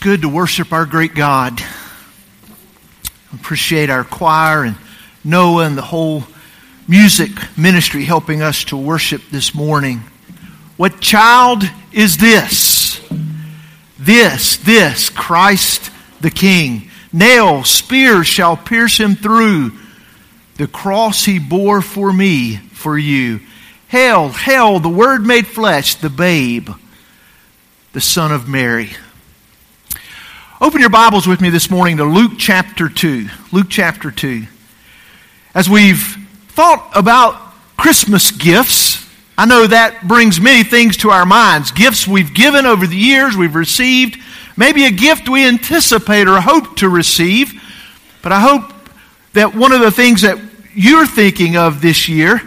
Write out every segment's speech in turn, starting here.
good to worship our great God. Appreciate our choir and Noah and the whole music ministry helping us to worship this morning. What child is this? This, this, Christ the King. Nail, spear shall pierce him through. The cross he bore for me, for you. Hail, hail, the Word made flesh, the babe, the Son of Mary. Open your Bibles with me this morning to Luke chapter 2. Luke chapter 2. As we've thought about Christmas gifts, I know that brings many things to our minds. Gifts we've given over the years, we've received, maybe a gift we anticipate or hope to receive. But I hope that one of the things that you're thinking of this year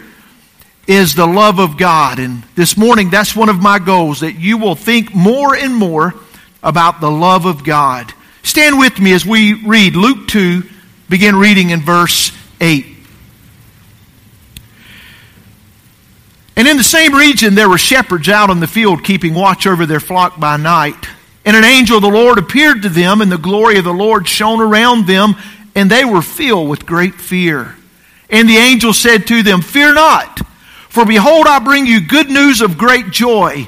is the love of God. And this morning, that's one of my goals that you will think more and more about the love of God. Stand with me as we read Luke 2, begin reading in verse 8. And in the same region there were shepherds out in the field keeping watch over their flock by night. And an angel of the Lord appeared to them, and the glory of the Lord shone around them, and they were filled with great fear. And the angel said to them, Fear not, for behold, I bring you good news of great joy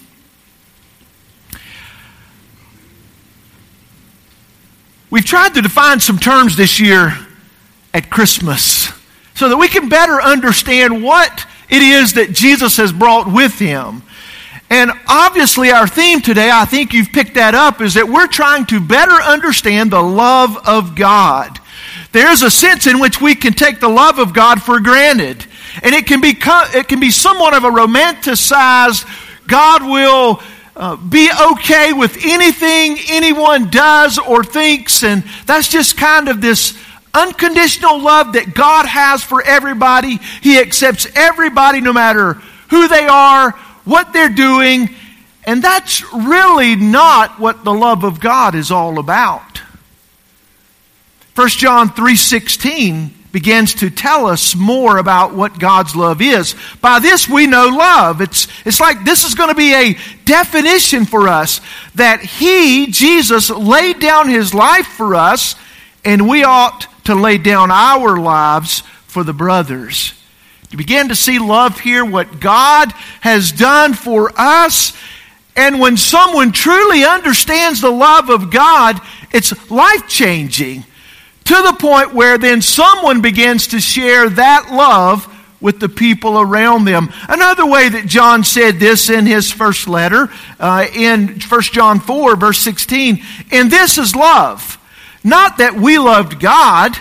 We've tried to define some terms this year at Christmas so that we can better understand what it is that Jesus has brought with him. And obviously, our theme today, I think you've picked that up, is that we're trying to better understand the love of God. There's a sense in which we can take the love of God for granted. And it can be, it can be somewhat of a romanticized, God will uh, be okay with anything anyone does or thinks. And that's just kind of this unconditional love that God has for everybody. He accepts everybody no matter who they are, what they're doing. And that's really not what the love of God is all about. 1 John 3:16 begins to tell us more about what God's love is. By this we know love. It's, it's like this is going to be a definition for us that He, Jesus, laid down His life for us, and we ought to lay down our lives for the brothers. You begin to see love here, what God has done for us. And when someone truly understands the love of God, it's life changing to the point where then someone begins to share that love with the people around them. Another way that John said this in his first letter, uh, in 1 John 4, verse 16, and this is love. Not that we loved God.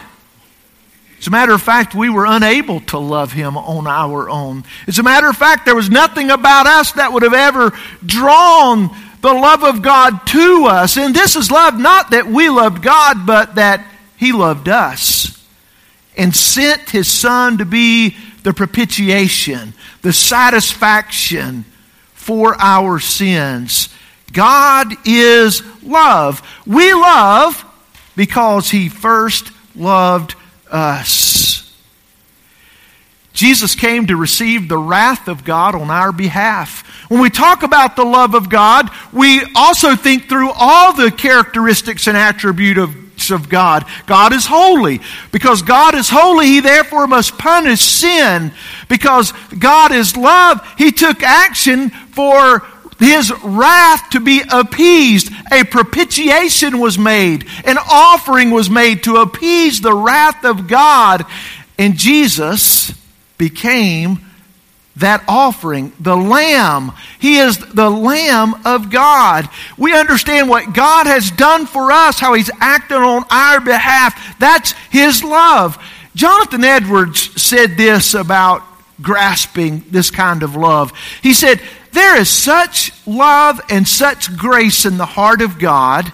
As a matter of fact, we were unable to love him on our own. As a matter of fact, there was nothing about us that would have ever drawn the love of God to us. And this is love, not that we loved God, but that he loved us and sent His Son to be the propitiation, the satisfaction for our sins. God is love. We love because He first loved us. Jesus came to receive the wrath of God on our behalf. When we talk about the love of God, we also think through all the characteristics and attribute of of God. God is holy. Because God is holy, He therefore must punish sin. Because God is love, He took action for his wrath to be appeased. A propitiation was made. An offering was made to appease the wrath of God. And Jesus became that offering, the Lamb. He is the Lamb of God. We understand what God has done for us, how He's acted on our behalf. That's His love. Jonathan Edwards said this about grasping this kind of love. He said, There is such love and such grace in the heart of God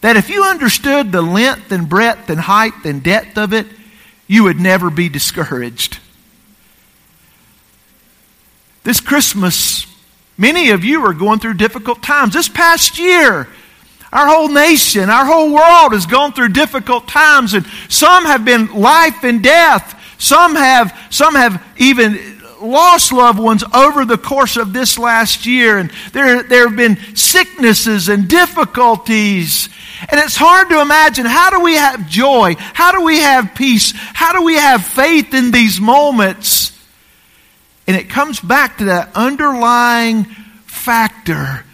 that if you understood the length and breadth and height and depth of it, you would never be discouraged. This Christmas, many of you are going through difficult times. This past year, our whole nation, our whole world has gone through difficult times, and some have been life and death. Some have, some have even lost loved ones over the course of this last year, and there, there have been sicknesses and difficulties. And it's hard to imagine how do we have joy? How do we have peace? How do we have faith in these moments? And it comes back to that underlying factor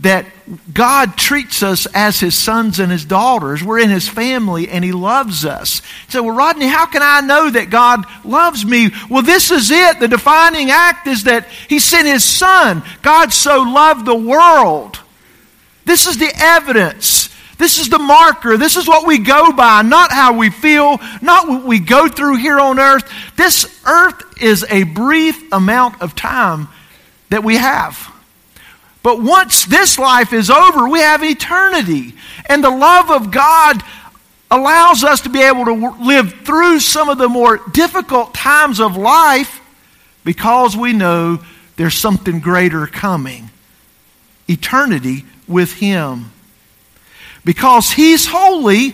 that God treats us as his sons and his daughters. We're in his family and he loves us. So, well, Rodney, how can I know that God loves me? Well, this is it. The defining act is that he sent his son. God so loved the world. This is the evidence. This is the marker. This is what we go by, not how we feel, not what we go through here on earth. This earth is a brief amount of time that we have. But once this life is over, we have eternity. And the love of God allows us to be able to live through some of the more difficult times of life because we know there's something greater coming eternity with Him. Because He's holy,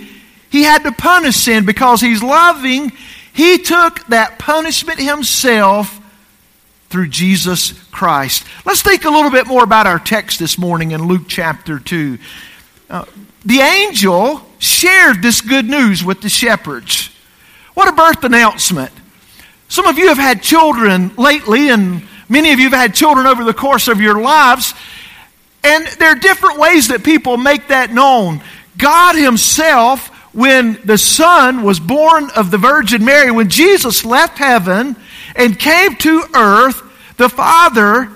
He had to punish sin. Because He's loving, He took that punishment Himself through Jesus Christ. Let's think a little bit more about our text this morning in Luke chapter 2. Uh, the angel shared this good news with the shepherds. What a birth announcement. Some of you have had children lately, and many of you have had children over the course of your lives. And there are different ways that people make that known. God Himself, when the Son was born of the Virgin Mary, when Jesus left heaven and came to earth, the Father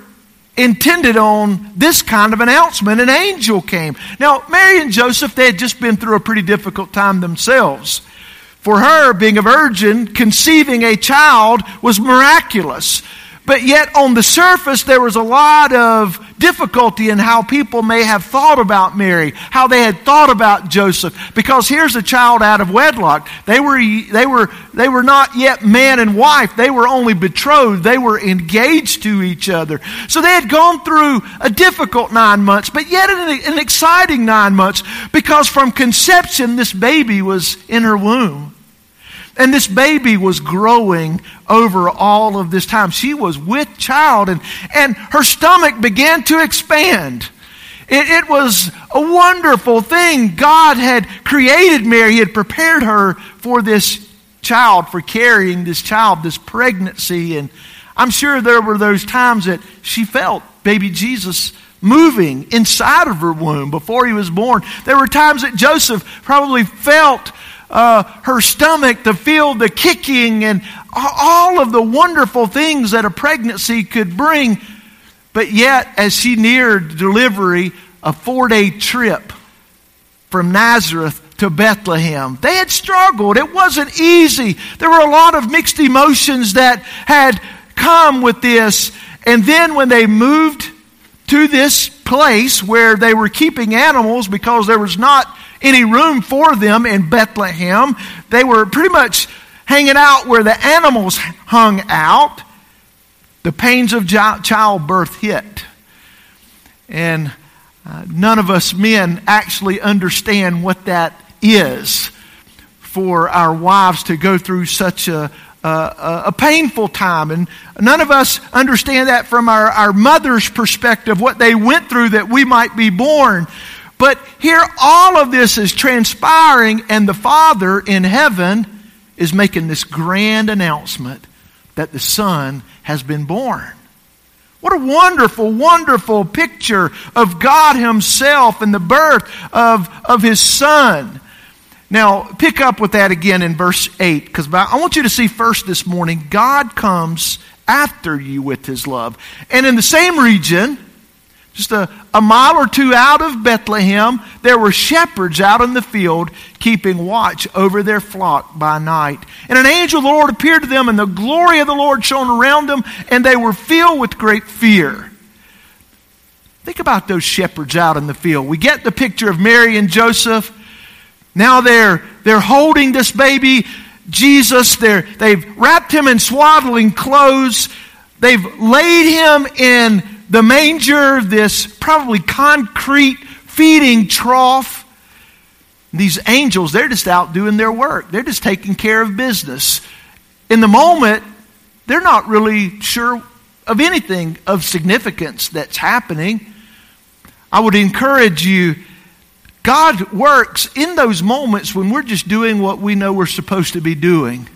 intended on this kind of announcement. An angel came. Now, Mary and Joseph, they had just been through a pretty difficult time themselves. For her, being a virgin, conceiving a child was miraculous. But yet, on the surface, there was a lot of difficulty in how people may have thought about Mary, how they had thought about Joseph. Because here's a child out of wedlock. They were, they were, they were not yet man and wife. They were only betrothed. They were engaged to each other. So they had gone through a difficult nine months, but yet an, an exciting nine months because from conception, this baby was in her womb. And this baby was growing over all of this time. She was with child, and, and her stomach began to expand. It, it, was a wonderful thing. God had created Mary, He had prepared her for this child, for carrying this child, this pregnancy. And I'm sure there were those times that she felt baby Jesus moving inside of her womb before he was born. There were times that Joseph probably felt uh, her stomach to feel the kicking and all of the wonderful things that a pregnancy could bring. But yet, as she neared delivery, a four day trip from Nazareth to Bethlehem. They had struggled. It wasn't easy. There were a lot of mixed emotions that had come with this. And then when they moved to this place where they were keeping animals because there was not any room for them in Bethlehem. They were pretty much hanging out where the animals hung out. The pains of childbirth hit. And uh, none of us men actually understand what that is for our wives to go through such a, a, a, painful time. And none of us understand that from our, our mother's perspective, what they went through that we might be born. But here, all of this is transpiring, and the Father in heaven is making this grand announcement that the Son has been born. What a wonderful, wonderful picture of God Himself and the birth of, of His Son. Now, pick up with that again in verse 8, because I want you to see first this morning, God comes after you with His love. And in the same region, just a, a mile or two out of Bethlehem, there were shepherds out in the field keeping watch over their flock by night. And an angel of the Lord appeared to them, and the glory of the Lord shone around them, and they were filled with great fear. Think about those shepherds out in the field. We get the picture of Mary and Joseph. Now they're, they're holding this baby, Jesus. They're, they've wrapped him in swaddling clothes. They've laid him in the manger, this probably concrete feeding trough. These angels, they're just out doing their work. They're just taking care of business. In the moment, they're not really sure of anything of significance that's happening. I would encourage you, God works in those moments when we're just doing what we know we're supposed to be doing.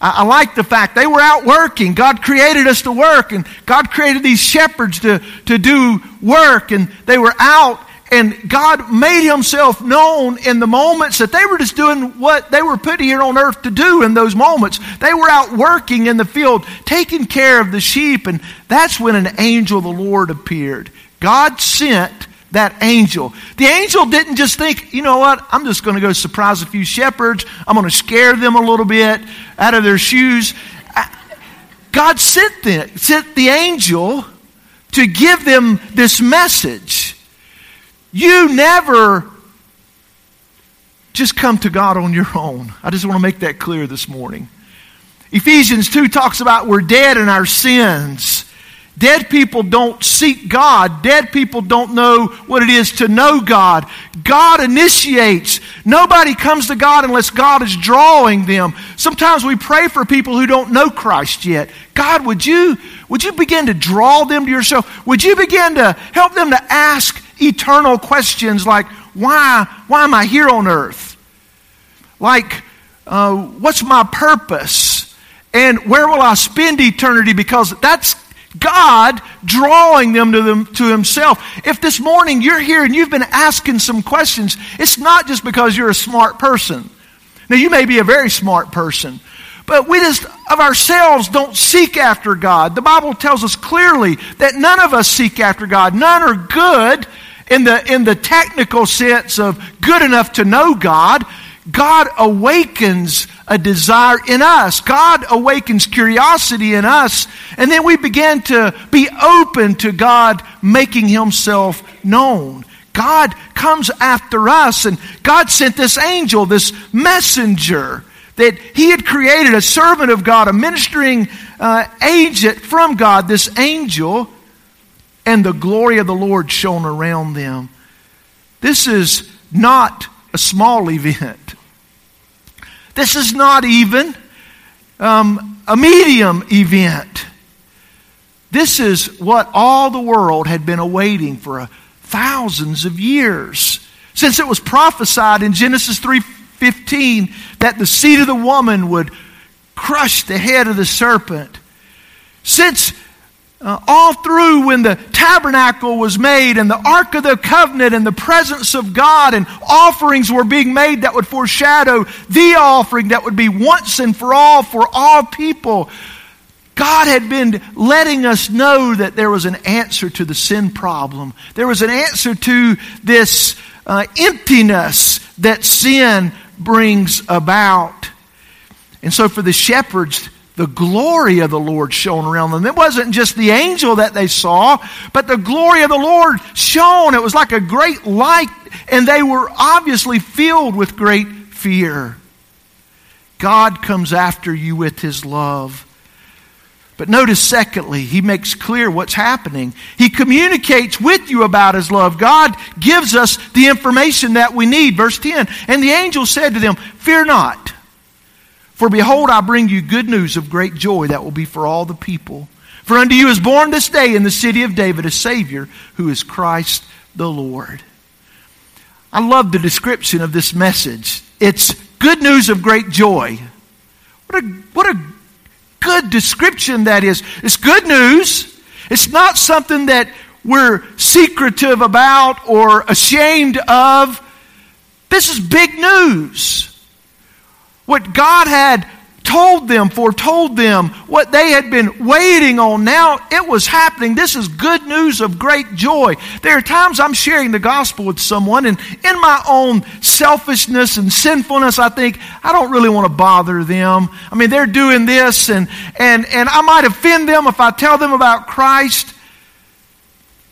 I, I like the fact they were out working. God created us to work, and God created these shepherds to, to do work, and they were out and God made himself known in the moments that they were just doing what they were put here on earth to do in those moments. They were out working in the field, taking care of the sheep, and that's when an angel of the Lord appeared. God sent that angel. The angel didn't just think, you know what, I'm just going to go surprise a few shepherds. I'm going to scare them a little bit out of their shoes. Uh, God sent the, sent the angel to give them this message. You never just come to God on your own. I just want to make that clear this morning. Ephesians 2 talks about we're dead in our sins. Dead people don't seek God. Dead people don't know what it is to know God. God initiates. Nobody comes to God unless God is drawing them. Sometimes we pray for people who don't know Christ yet. God, would you, would you begin to draw them to yourself? Would you begin to help them to ask eternal questions like, why, why am I here on earth? Like, uh, what's my purpose? And where will I spend eternity? Because that's God drawing them to, them to Himself. If this morning you're here and you've been asking some questions, it's not just because you're a smart person. Now, you may be a very smart person, but we just, of ourselves, don't seek after God. The Bible tells us clearly that none of us seek after God. None are good in the, in the technical sense of good enough to know God, God awakens a desire in us. God awakens curiosity in us. And then we begin to be open to God making himself known. God comes after us, and God sent this angel, this messenger that he had created, a servant of God, a ministering uh, agent from God, this angel and the glory of the Lord shone around them. This is not a small event. This is not even um, a medium event. This is what all the world had been awaiting for thousands of years. Since it was prophesied in Genesis 3:15 that the seed of the woman would crush the head of the serpent. Since uh, all through when the tabernacle was made and the Ark of the Covenant and the presence of God and offerings were being made that would foreshadow the offering that would be once and for all for all people. God had been letting us know that there was an answer to the sin problem. There was an answer to this uh, emptiness that sin brings about. And so for the shepherds, the glory of the Lord shone around them. It wasn't just the angel that they saw, but the glory of the Lord shone. It was like a great light, and they were obviously filled with great fear. God comes after you with his love. But notice, secondly, he makes clear what's happening. He communicates with you about his love. God gives us the information that we need. Verse 10 And the angel said to them, Fear not. For behold, I bring you good news of great joy that will be for all the people. For unto you is born this day in the city of David a Savior who is Christ the Lord. I love the description of this message. It's good news of great joy. What a, what a good description that is. It's good news. It's not something that we're secretive about or ashamed of. This is big news. What God had told them, foretold them, what they had been waiting on, now it was happening. This is good news of great joy. There are times I'm sharing the gospel with someone, and in my own selfishness and sinfulness, I think, I don't really want to bother them. I mean, they're doing this, and, and, and I might offend them if I tell them about Christ.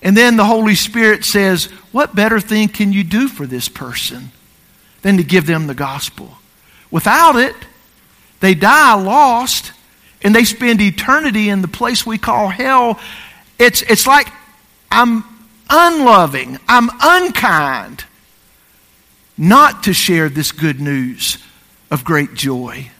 And then the Holy Spirit says, What better thing can you do for this person than to give them the gospel? Without it, they die lost and they spend eternity in the place we call hell. It's, it's like I'm unloving, I'm unkind not to share this good news of great joy.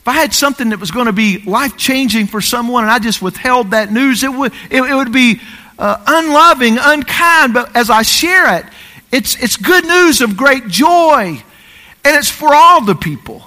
If I had something that was going to be life changing for someone and I just withheld that news, it would, it, it would be uh, unloving, unkind. But as I share it, it's, it's good news of great joy. And it's for all the people.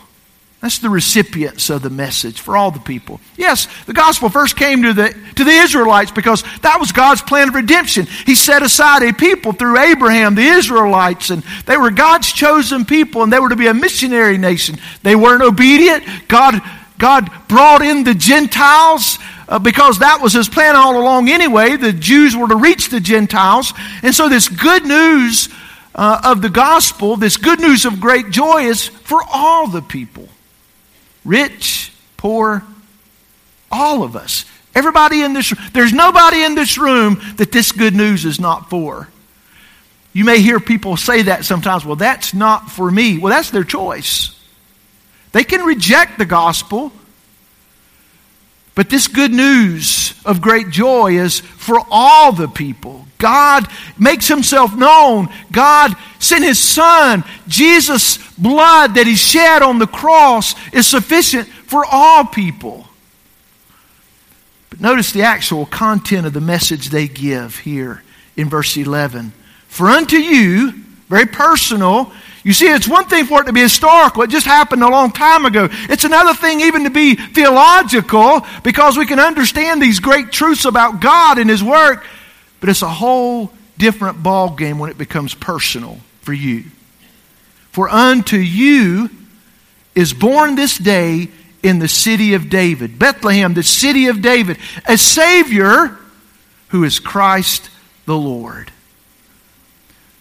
That's the recipients of the message for all the people. Yes, the gospel first came to the, to the Israelites because that was God's plan of redemption. He set aside a people through Abraham, the Israelites, and they were God's chosen people and they were to be a missionary nation. They weren't obedient. God, God brought in the Gentiles uh, because that was his plan all along anyway. The Jews were to reach the Gentiles. And so this good news uh, of the gospel, this good news of great joy is for all the people rich, poor, all of us. Everybody in this there's nobody in this room that this good news is not for. You may hear people say that sometimes, well, that's not for me. Well, that's their choice. They can reject the gospel, but this good news of great joy is for all the people. God makes himself known. God sent his son. Jesus' blood that he shed on the cross is sufficient for all people. But notice the actual content of the message they give here in verse 11. For unto you, very personal, you see, it's one thing for it to be historical. It just happened a long time ago. It's another thing even to be theological because we can understand these great truths about God and His work. But it's a whole different ball game when it becomes personal for you. For unto you is born this day in the city of David, Bethlehem, the city of David, a Savior who is Christ the Lord.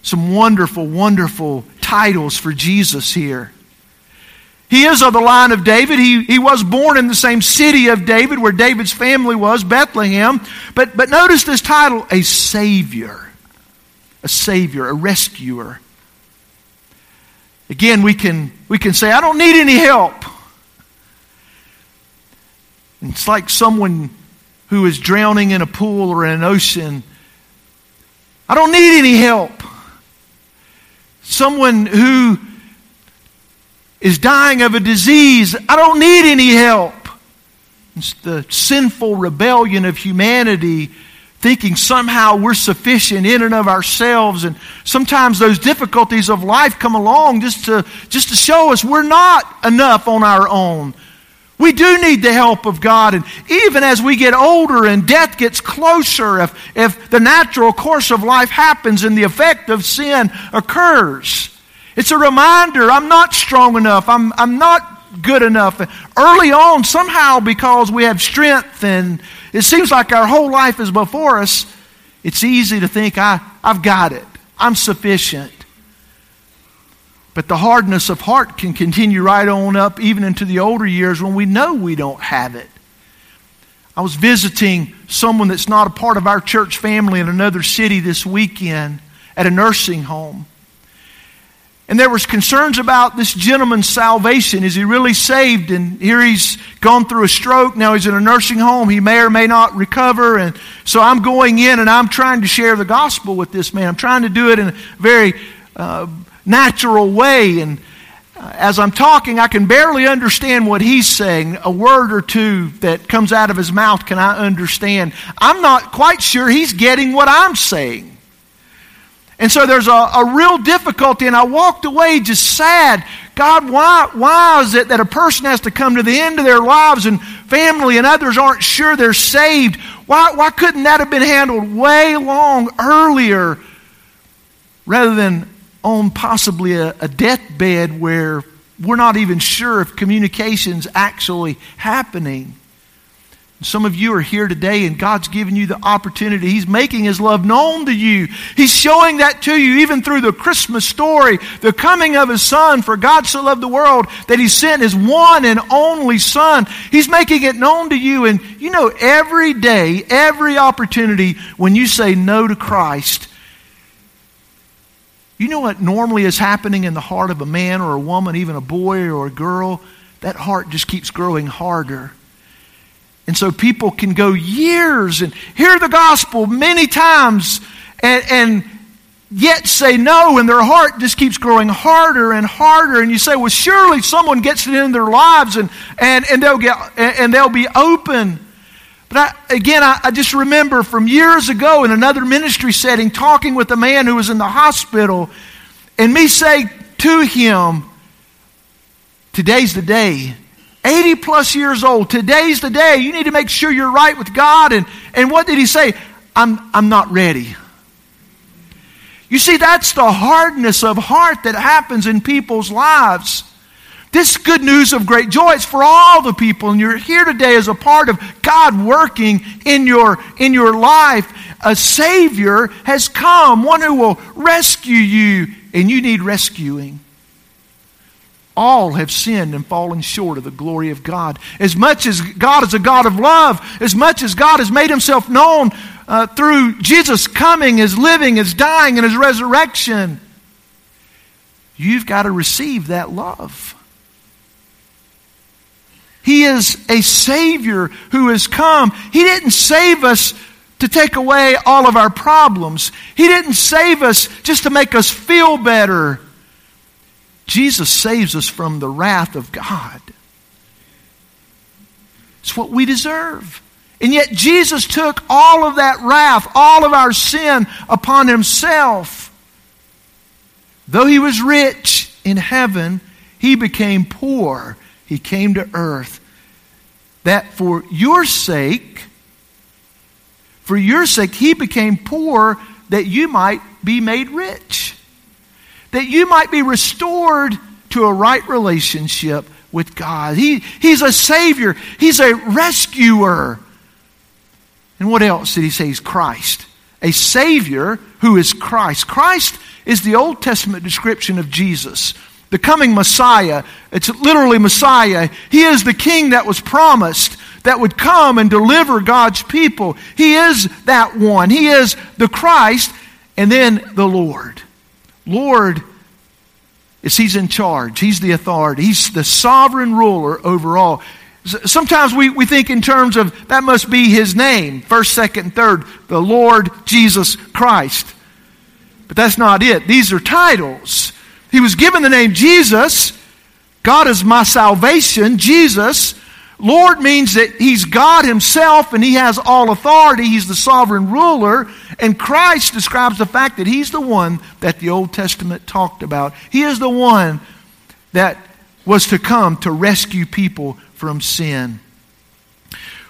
Some wonderful, wonderful titles for Jesus here. He is of the line of David. He, he was born in the same city of David where David's family was, Bethlehem. But, but notice this title a Savior. A Savior, a rescuer. Again, we can, we can say, I don't need any help. It's like someone who is drowning in a pool or in an ocean. I don't need any help someone who is dying of a disease, I don't need any help. It's the sinful rebellion of humanity thinking somehow we're sufficient in and of ourselves and sometimes those difficulties of life come along just to just to show us we're not enough on our own we do need the help of God. And even as we get older and death gets closer, if, if the natural course of life happens and the effect of sin occurs, it's a reminder I'm not strong enough. I'm, I'm not good enough. Early on, somehow, because we have strength and it seems like our whole life is before us, it's easy to think, I, I've got it. I'm sufficient. But the hardness of heart can continue right on up even into the older years when we know we don't have it. I was visiting someone that's not a part of our church family in another city this weekend at a nursing home. And there was concerns about this gentleman's salvation. Is he really saved? And here he's gone through a stroke. Now he's in a nursing home. He may or may not recover. And so I'm going in and I'm trying to share the gospel with this man. I'm trying to do it in a very uh, natural way. And uh, as I'm talking, I can barely understand what he's saying. A word or two that comes out of his mouth can I understand. I'm not quite sure he's getting what I'm saying. And so there's a, a real difficulty, and I walked away just sad. God, why, why is it that a person has to come to the end of their lives and family and others aren't sure they're saved? Why, why couldn't that have been handled way long earlier rather than on possibly a, a deathbed where we're not even sure if communication's actually happening. Some of you are here today and God's given you the opportunity. He's making His love known to you. He's showing that to you even through the Christmas story, the coming of His Son. For God so loved the world that He sent His one and only Son. He's making it known to you. And you know, every day, every opportunity when you say no to Christ, you know what normally is happening in the heart of a man or a woman, even a boy or a girl? That heart just keeps growing harder and so people can go years and hear the gospel many times and, and yet say no, and their heart just keeps growing harder and harder. And you say, well, surely someone gets it in their lives and, and, and, they'll, get, and they'll be open. But I, again, I, I just remember from years ago in another ministry setting talking with a man who was in the hospital and me say to him, Today's the day 80 plus years old. Today's the day. You need to make sure you're right with God. And, and what did he say? I'm, I'm not ready. You see, that's the hardness of heart that happens in people's lives. This good news of great joy is for all the people, and you're here today as a part of God working in your, in your life. A Savior has come, one who will rescue you, and you need rescuing. All have sinned and fallen short of the glory of God. As much as God is a God of love, as much as God has made himself known uh, through Jesus coming, his living, his dying, and his resurrection, you've got to receive that love. He is a Savior who has come. He didn't save us to take away all of our problems. He didn't save us just to make us feel better. Jesus saves us from the wrath of God. It's what we deserve. And yet Jesus took all of that wrath, all of our sin upon himself. Though he was rich in heaven, he became poor. He came to earth. That for your sake, for your sake, he became poor that you might be made rich that you might be restored to a right relationship with God. He, he's a Savior, He's a rescuer. And what else did He say? He's Christ. A Savior who is Christ. Christ is the Old Testament description of Jesus, the coming Messiah. It's literally Messiah. He is the King that was promised that would come and deliver God's people. He is that one. He is the Christ and then the Lord. Lord is He's in charge. He's the authority. He's the sovereign ruler over all. Sometimes we, we think in terms of that must be His name, first, second, third, the Lord Jesus Christ. But that's not it. These are titles. He was given the name Jesus. God is my salvation. Jesus Lord means that He's God Himself and He has all authority. He's the sovereign ruler. And Christ describes the fact that He's the one that the Old Testament talked about. He is the one that was to come to rescue people from sin.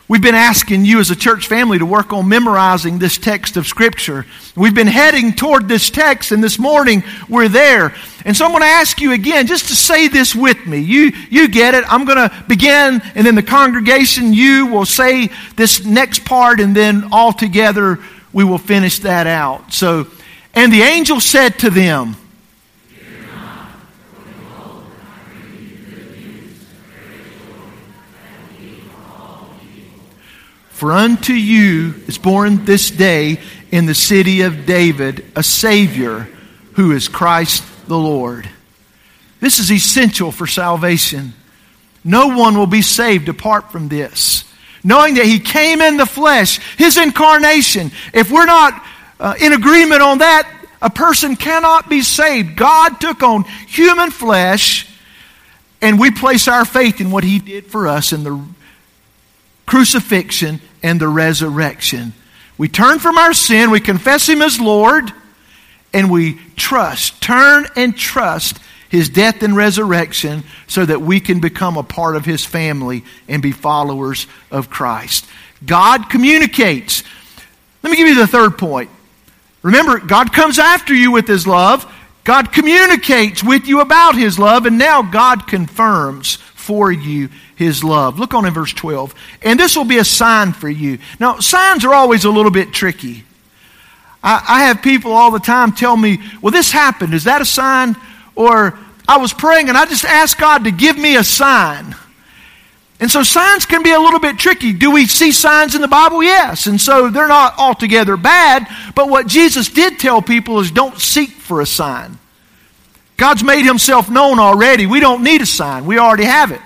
We've been asking you as a church family to work on memorizing this text of Scripture. We've been heading toward this text, and this morning we're there. And so I'm going to ask you again just to say this with me. You, you get it. I'm going to begin, and then the congregation, you will say this next part, and then all together we will finish that out. So, and the angel said to them, For unto you is born this day in the city of David a Savior who is Christ the Lord. This is essential for salvation. No one will be saved apart from this. Knowing that He came in the flesh, His incarnation. If we're not uh, in agreement on that, a person cannot be saved. God took on human flesh, and we place our faith in what He did for us in the crucifixion, and the resurrection. We turn from our sin, we confess Him as Lord, and we trust, turn and trust His death and resurrection so that we can become a part of His family and be followers of Christ. God communicates. Let me give you the third point. Remember, God comes after you with His love. God communicates with you about His love, and now God confirms for you his love. Look on in verse 12. And this will be a sign for you. Now, signs are always a little bit tricky. I, I have people all the time tell me, well, this happened. Is that a sign? Or I was praying and I just asked God to give me a sign. And so signs can be a little bit tricky. Do we see signs in the Bible? Yes. And so they're not altogether bad. But what Jesus did tell people is don't seek for a sign. God's made himself known already. We don't need a sign. We already have it.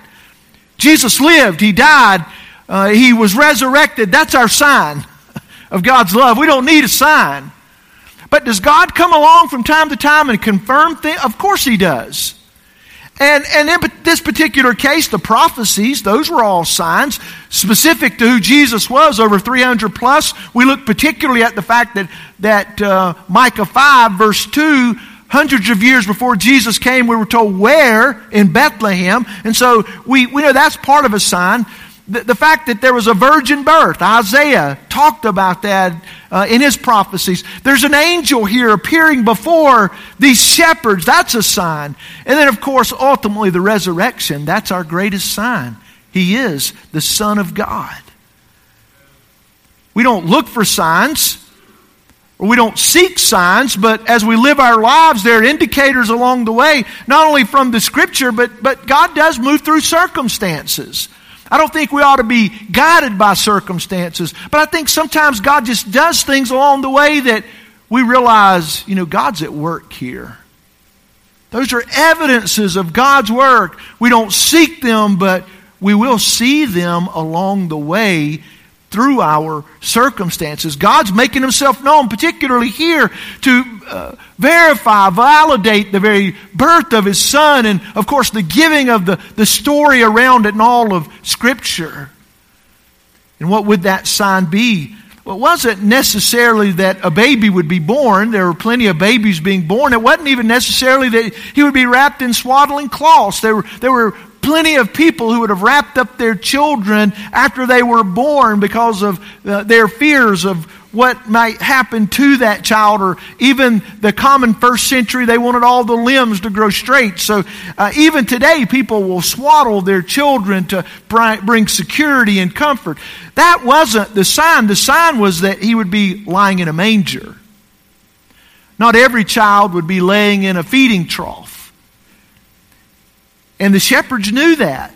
Jesus lived. He died. Uh, he was resurrected. That's our sign of God's love. We don't need a sign. But does God come along from time to time and confirm things? Of course he does. And, and in this particular case, the prophecies, those were all signs specific to who Jesus was, over 300 plus. We look particularly at the fact that, that uh, Micah 5, verse 2, hundreds of years before Jesus came, we were told where in Bethlehem. And so we, we know that's part of a sign the, the fact that there was a virgin birth, Isaiah talked about that uh, in his prophecies. There's an angel here appearing before these shepherds. That's a sign. And then, of course, ultimately the resurrection. That's our greatest sign. He is the Son of God. We don't look for signs or we don't seek signs, but as we live our lives, there are indicators along the way, not only from the scripture, but, but God does move through circumstances. I don't think we ought to be guided by circumstances, but I think sometimes God just does things along the way that we realize, you know, God's at work here. Those are evidences of God's work. We don't seek them, but we will see them along the way through our circumstances. God's making himself known, particularly here, to uh, verify, validate the very birth of his son, and of course, the giving of the, the story around it and all of Scripture. And what would that sign be? Well, it wasn't necessarily that a baby would be born. There were plenty of babies being born. It wasn't even necessarily that he would be wrapped in swaddling cloths. There were, there were plenty of people who would have wrapped up their children after they were born because of uh, their fears of what might happen to that child, or even the common first century, they wanted all the limbs to grow straight. So uh, even today, people will swaddle their children to bring security and comfort. That wasn't the sign. The sign was that he would be lying in a manger. Not every child would be laying in a feeding trough. And the shepherds knew that.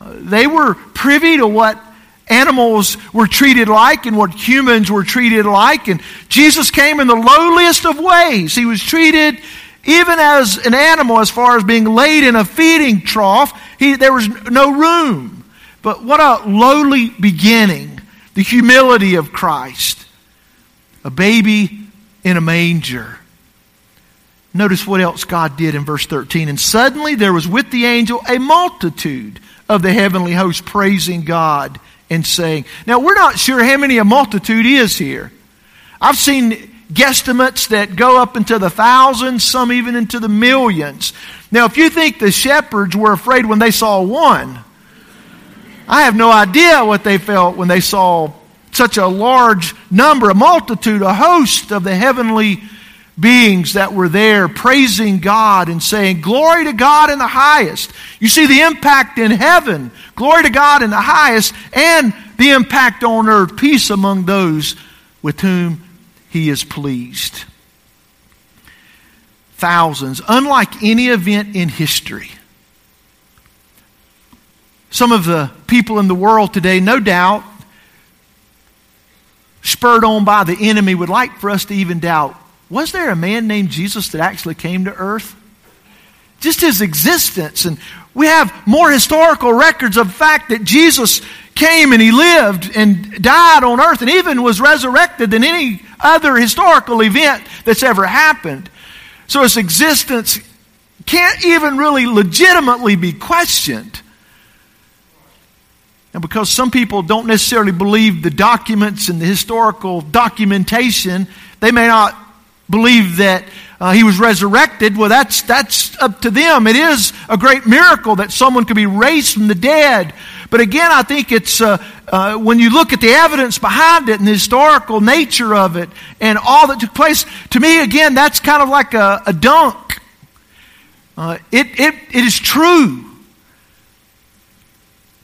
They were privy to what animals were treated like and what humans were treated like. And Jesus came in the lowliest of ways. He was treated even as an animal as far as being laid in a feeding trough. He, there was no room. But what a lowly beginning. The humility of Christ. A baby in a manger. Notice what else God did in verse 13. And suddenly there was with the angel a multitude of the heavenly host praising God and saying, Now we're not sure how many a multitude is here. I've seen guesstimates that go up into the thousands, some even into the millions. Now, if you think the shepherds were afraid when they saw one, I have no idea what they felt when they saw such a large number, a multitude, a host of the heavenly beings that were there praising God and saying, Glory to God in the highest. You see the impact in heaven. Glory to God in the highest and the impact on earth. Peace among those with whom He is pleased. Thousands, unlike any event in history. Some of the people in the world today, no doubt, spurred on by the enemy, would like for us to even doubt was there a man named Jesus that actually came to earth? Just his existence. And we have more historical records of the fact that Jesus came and he lived and died on earth and even was resurrected than any other historical event that's ever happened. So his existence can't even really legitimately be questioned. And because some people don't necessarily believe the documents and the historical documentation, they may not believe that uh, he was resurrected, well, that's, that's up to them. It is a great miracle that someone could be raised from the dead. But again, I think it's uh, uh, when you look at the evidence behind it and the historical nature of it and all that took place, to me, again, that's kind of like a, a dunk. Uh, it, it, it is true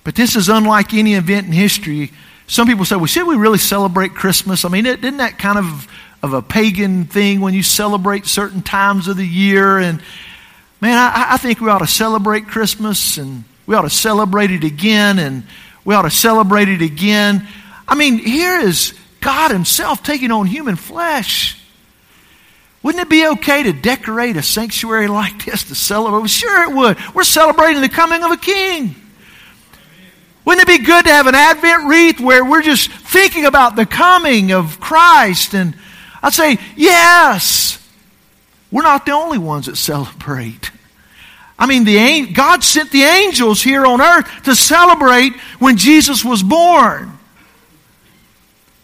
But this is unlike any event in history. Some people say, well, should we really celebrate Christmas? I mean, isn't that kind of, of a pagan thing when you celebrate certain times of the year? And man, I, I think we ought to celebrate Christmas and we ought to celebrate it again and we ought to celebrate it again. I mean, here is God Himself taking on human flesh. Wouldn't it be okay to decorate a sanctuary like this to celebrate? Sure, it would. We're celebrating the coming of a king. Wouldn't it be good to have an Advent wreath where we're just thinking about the coming of Christ? And I'd say, yes. We're not the only ones that celebrate. I mean, the, God sent the angels here on earth to celebrate when Jesus was born.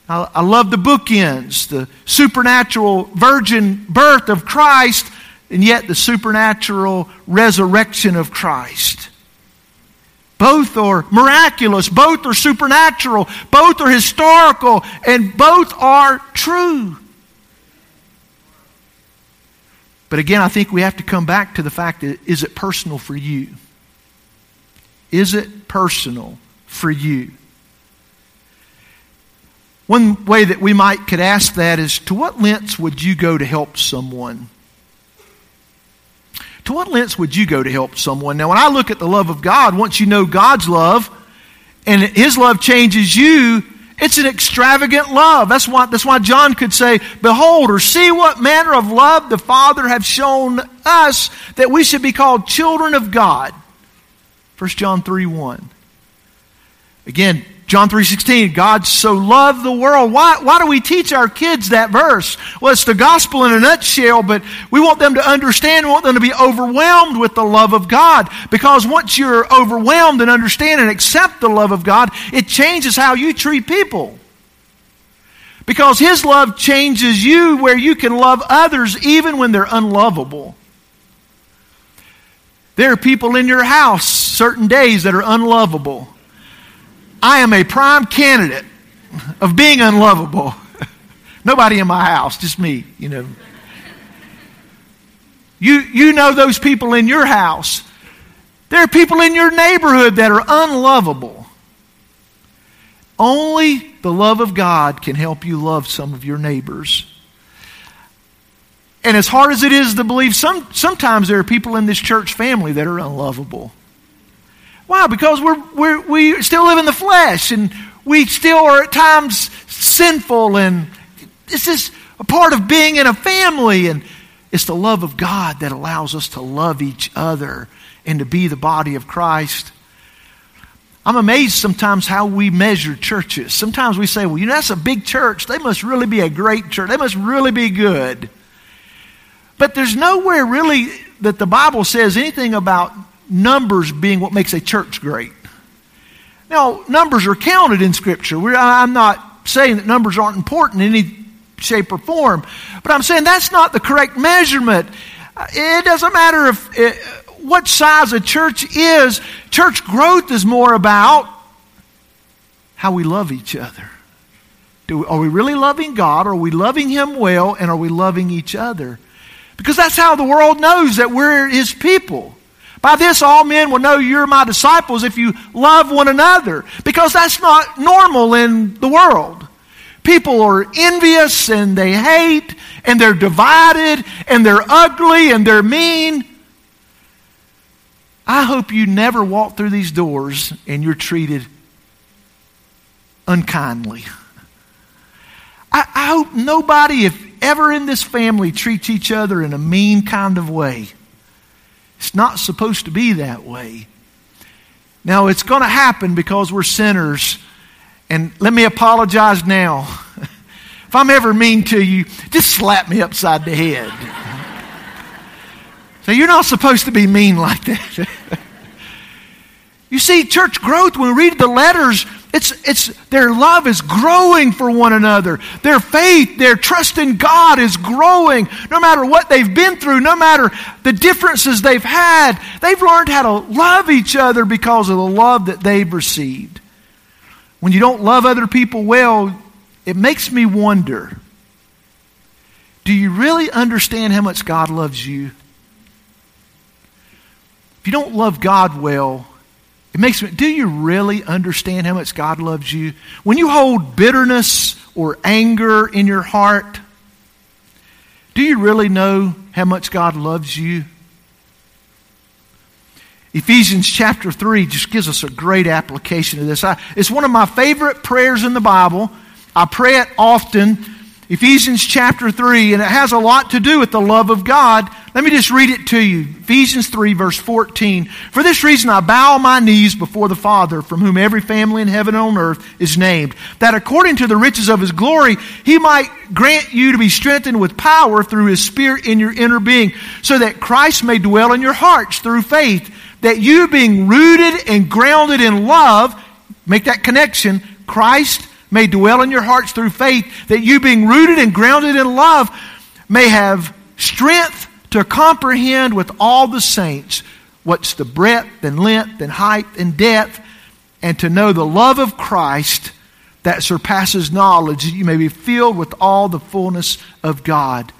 I, I love the bookends the supernatural virgin birth of Christ, and yet the supernatural resurrection of Christ. Both are miraculous, both are supernatural, both are historical, and both are true. But again, I think we have to come back to the fact that is it personal for you? Is it personal for you? One way that we might could ask that is to what lengths would you go to help someone? To what lengths would you go to help someone? Now, when I look at the love of God, once you know God's love and His love changes you, it's an extravagant love. That's why, that's why John could say, Behold, or see what manner of love the Father hath shown us that we should be called children of God. 1 John 3 1. Again, John 3.16, God so loved the world. Why, why do we teach our kids that verse? Well, it's the gospel in a nutshell, but we want them to understand, we want them to be overwhelmed with the love of God. Because once you're overwhelmed and understand and accept the love of God, it changes how you treat people. Because His love changes you where you can love others even when they're unlovable. There are people in your house certain days that are unlovable. I am a prime candidate of being unlovable. Nobody in my house, just me, you know. You, you know those people in your house. There are people in your neighborhood that are unlovable. Only the love of God can help you love some of your neighbors. And as hard as it is to believe, some, sometimes there are people in this church family that are unlovable. Why? Because we're, we're, we still live in the flesh and we still are at times sinful and this is a part of being in a family and it's the love of God that allows us to love each other and to be the body of Christ. I'm amazed sometimes how we measure churches. Sometimes we say, well, you know, that's a big church. They must really be a great church. They must really be good. But there's nowhere really that the Bible says anything about numbers being what makes a church great. Now, numbers are counted in Scripture. We're, I'm not saying that numbers aren't important in any shape or form, but I'm saying that's not the correct measurement. Uh, it doesn't matter if it, what size a church is. Church growth is more about how we love each other. Do, are we really loving God? Are we loving Him well? And are we loving each other? Because that's how the world knows that we're His people. By this, all men will know you're my disciples if you love one another. Because that's not normal in the world. People are envious and they hate and they're divided and they're ugly and they're mean. I hope you never walk through these doors and you're treated unkindly. I, I hope nobody, if ever in this family, treats each other in a mean kind of way. It's not supposed to be that way. Now, it's going to happen because we're sinners. And let me apologize now. if I'm ever mean to you, just slap me upside the head. so you're not supposed to be mean like that. you see, church growth, when we read the letters, it's, it's, their love is growing for one another. Their faith, their trust in God is growing. No matter what they've been through, no matter the differences they've had, they've learned how to love each other because of the love that they've received. When you don't love other people well, it makes me wonder do you really understand how much God loves you? If you don't love God well, It makes me, do you really understand how much God loves you? When you hold bitterness or anger in your heart, do you really know how much God loves you? Ephesians chapter 3 just gives us a great application of this. I, it's one of my favorite prayers in the Bible. I pray it often. Ephesians chapter 3, and it has a lot to do with the love of God. Let me just read it to you. Ephesians 3, verse 14. For this reason I bow my knees before the Father, from whom every family in heaven and on earth is named, that according to the riches of his glory, he might grant you to be strengthened with power through his Spirit in your inner being, so that Christ may dwell in your hearts through faith that you being rooted and grounded in love, make that connection, Christ may dwell in your hearts through faith, that you being rooted and grounded in love may have strength to comprehend with all the saints what's the breadth and length and height and depth, and to know the love of Christ that surpasses knowledge, that you may be filled with all the fullness of God.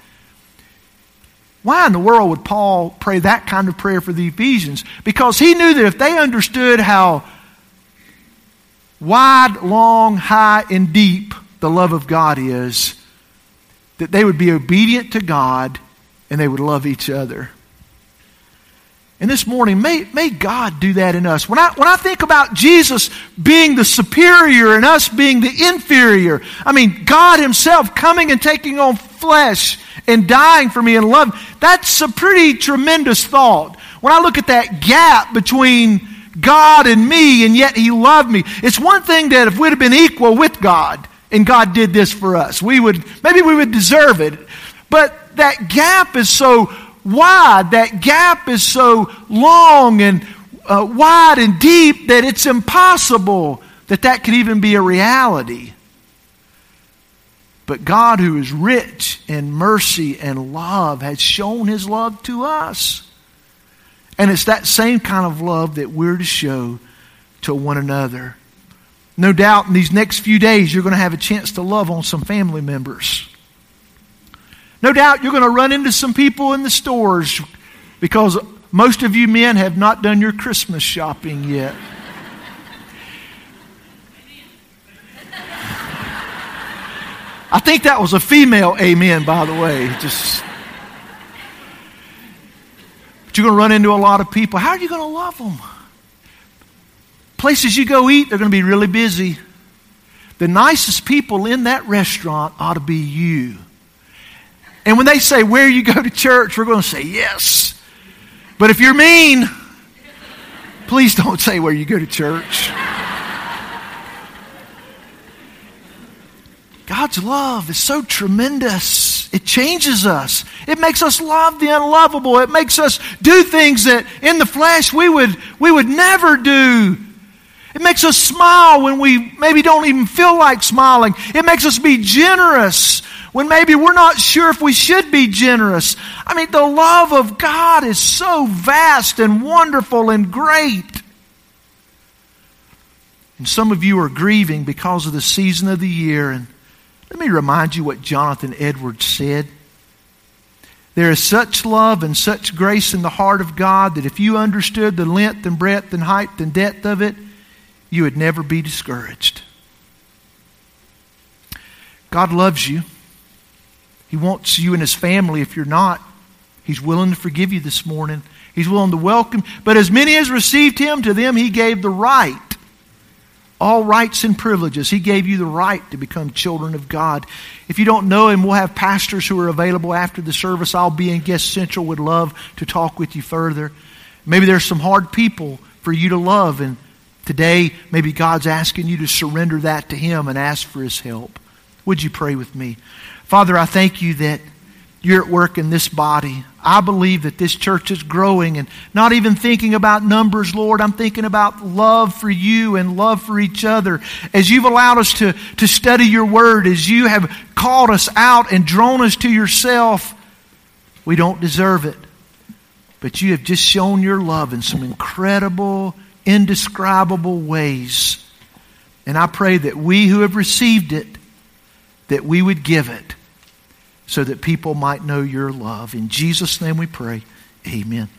Why in the world would Paul pray that kind of prayer for the Ephesians? Because he knew that if they understood how wide, long, high, and deep the love of God is, that they would be obedient to God and they would love each other. And this morning, may, may God do that in us. When I, when I think about Jesus being the superior and us being the inferior, I mean, God Himself coming and taking on flesh and dying for me and love, that's a pretty tremendous thought. When I look at that gap between God and me, and yet He loved me, it's one thing that if we'd have been equal with God, and God did this for us, we would, maybe we would deserve it. But that gap is so wide, that gap is so long and uh, wide and deep that it's impossible that that could even be a reality. But God, who is rich in mercy and love, has shown his love to us. And it's that same kind of love that we're to show to one another. No doubt in these next few days, you're going to have a chance to love on some family members. No doubt you're going to run into some people in the stores because most of you men have not done your Christmas shopping yet. I think that was a female amen, by the way. Just. But you're going to run into a lot of people. How are you going to love them? Places you go eat, they're going to be really busy. The nicest people in that restaurant ought to be you. And when they say, Where you go to church, we're going to say, Yes. But if you're mean, please don't say where you go to church. God's love is so tremendous. It changes us. It makes us love the unlovable. It makes us do things that in the flesh we would, we would never do. It makes us smile when we maybe don't even feel like smiling. It makes us be generous when maybe we're not sure if we should be generous. I mean, the love of God is so vast and wonderful and great. And some of you are grieving because of the season of the year. And let me remind you what Jonathan Edwards said. There is such love and such grace in the heart of God that if you understood the length and breadth and height and depth of it, you would never be discouraged. God loves you. He wants you and his family if you're not. He's willing to forgive you this morning. He's willing to welcome. But as many as received him, to them he gave the right. All rights and privileges. He gave you the right to become children of God. If you don't know him, we'll have pastors who are available after the service. I'll be in Guest Central, would love to talk with you further. Maybe there's some hard people for you to love, and today maybe God's asking you to surrender that to him and ask for his help. Would you pray with me? Father, I thank you that you're at work in this body. I believe that this church is growing and not even thinking about numbers, Lord. I'm thinking about love for you and love for each other. As you've allowed us to, to study your word, as you have called us out and drawn us to yourself, we don't deserve it. But you have just shown your love in some incredible, indescribable ways. And I pray that we who have received it, that we would give it so that people might know your love. In Jesus' name we pray. Amen.